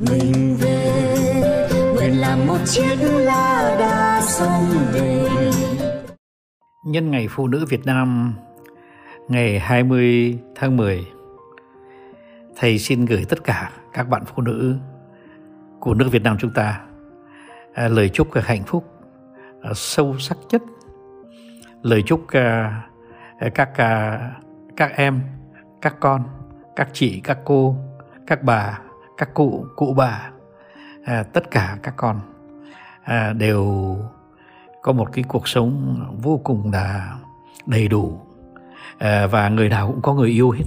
mình về. Nguyện làm một chiếc lá đa sông về. Nhân ngày phụ nữ Việt Nam, ngày 20 tháng 10 thầy xin gửi tất cả các bạn phụ nữ của nước Việt Nam chúng ta à, lời chúc hạnh phúc à, sâu sắc nhất. Lời chúc à, các các em, các con, các chị, các cô, các bà các cụ cụ bà à, tất cả các con à, đều có một cái cuộc sống vô cùng là đầy đủ à, và người nào cũng có người yêu hết.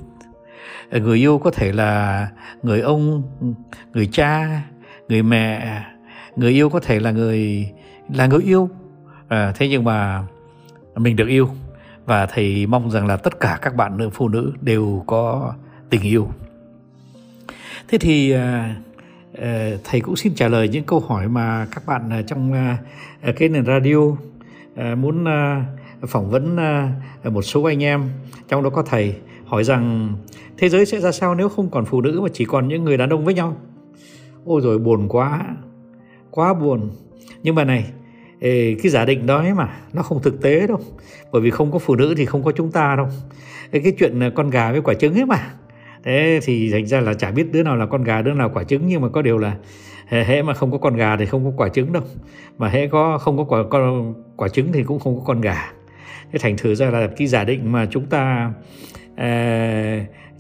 Người yêu có thể là người ông người cha người mẹ người yêu có thể là người là người yêu à, thế nhưng mà mình được yêu và thầy mong rằng là tất cả các bạn nữ phụ nữ đều có tình yêu thế thì à, à, thầy cũng xin trả lời những câu hỏi mà các bạn à, trong cái nền radio muốn phỏng vấn một số anh em. Trong đó có thầy hỏi rằng, thế giới sẽ ra sao nếu không còn phụ nữ mà chỉ còn những người đàn ông với nhau? Ôi rồi buồn quá quá buồn. Nhưng mà này cái giả định đó ấy mà, nó không thực tế đâu. Bởi vì không có phụ nữ thì không có chúng ta đâu. Cái chuyện con gà với quả trứng ấy mà thế thì thành ra là chả biết đứa nào là con gà, đứa nào quả trứng, nhưng mà có điều là hễ mà không có con gà thì không có quả trứng đâu. Mà hễ có, không có quả, con, quả trứng thì cũng không có con gà. Thế thành thử ra là cái giả định mà chúng ta ờ,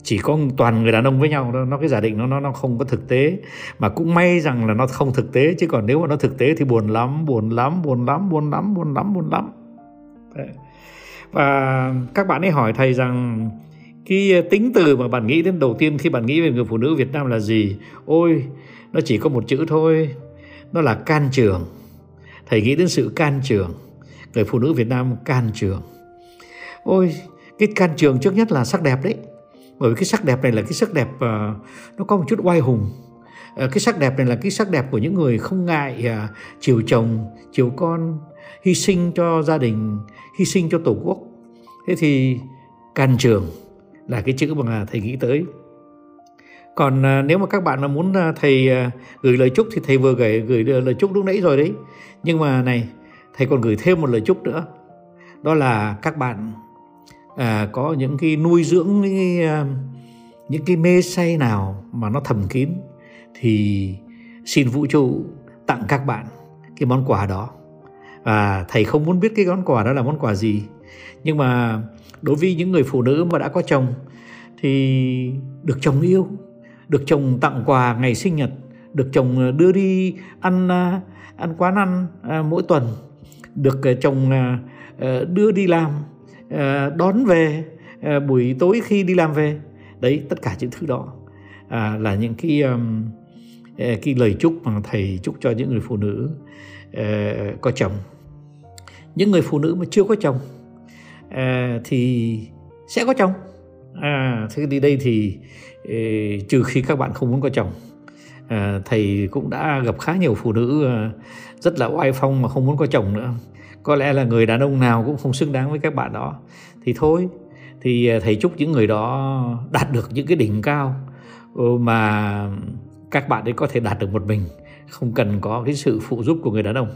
chỉ có toàn người đàn ông với nhau nó cái giả định nó nó nó không có thực tế. Mà cũng may rằng là nó không thực tế, chứ còn nếu mà nó thực tế thì buồn lắm buồn lắm buồn lắm buồn lắm buồn lắm buồn lắm. Và các bạn ấy hỏi thầy rằng cái ờ, tính từ mà bạn nghĩ đến đầu tiên khi bạn nghĩ về người phụ nữ Việt Nam là gì? Ôi nó chỉ có một chữ thôi. Nó là can trường. Thầy nghĩ đến sự can trường. Người phụ nữ Việt Nam can trường. Ôi cái can trường trước nhất là sắc đẹp đấy. Bởi vì cái sắc đẹp này là cái sắc đẹp uh, nó có một chút oai hùng. Uh, cái sắc đẹp này là cái sắc đẹp của những người không ngại uh, chiều chồng chiều con hy sinh cho gia đình hy sinh cho tổ quốc. Thế thì can trường là cái chữ mà thầy nghĩ tới. Còn à, nếu mà các bạn mà muốn à, thầy à, gửi lời chúc thì thầy vừa gửi gửi lời chúc lúc nãy rồi đấy. Nhưng mà này thầy còn gửi thêm một lời chúc nữa. Đó là các bạn à, có những cái nuôi dưỡng những, những cái mê say nào mà nó thầm kín thì xin vũ trụ tặng các bạn cái món quà đó. Và thầy không muốn biết cái món quà đó là món quà gì nhưng mà đối với những người phụ nữ mà đã có chồng thì được chồng yêu, được chồng tặng quà ngày sinh nhật, được chồng ờ, đưa đi ăn ờ, ăn quán ăn ờ, mỗi tuần, được chồng đưa đi làm đón về buổi tối khi đi làm về. Đấy, tất cả những thứ đó à, là những cái cái lời chúc mà thầy chúc cho những người phụ nữ có chồng. Những người phụ nữ mà chưa có chồng à, thì sẽ có chồng. À thế đi đây thì ê, trừ khi các bạn không muốn có chồng. À, thầy cũng đã gặp khá nhiều phụ nữ à, rất là oai phong mà không muốn có chồng nữa. Có lẽ là người đàn ông nào cũng không xứng đáng với các bạn đó. Thì thôi thì à, thầy chúc những người đó đạt được những cái đỉnh cao ừ, mà các bạn ấy có thể đạt được một mình không cần có cái sự phụ giúp của người đàn ông.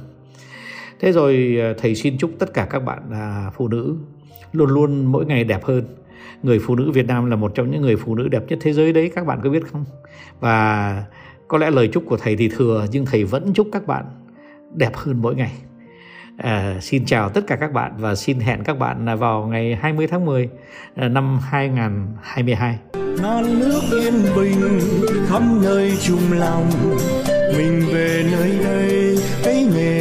Thế rồi à, thầy xin chúc tất cả các bạn à, phụ nữ luôn luôn mỗi ngày đẹp hơn. Người phụ nữ Việt Nam là một trong những người phụ nữ đẹp nhất thế giới đấy các bạn có biết không? Và có lẽ lời chúc của thầy thì thừa nhưng thầy vẫn chúc các bạn đẹp hơn mỗi ngày. À, xin chào tất cả các bạn và xin hẹn các bạn vào ngày 20 tháng 10 à, năm 2022 non nước yên bình khắp nơi chung lòng mình về nơi đây cái nghề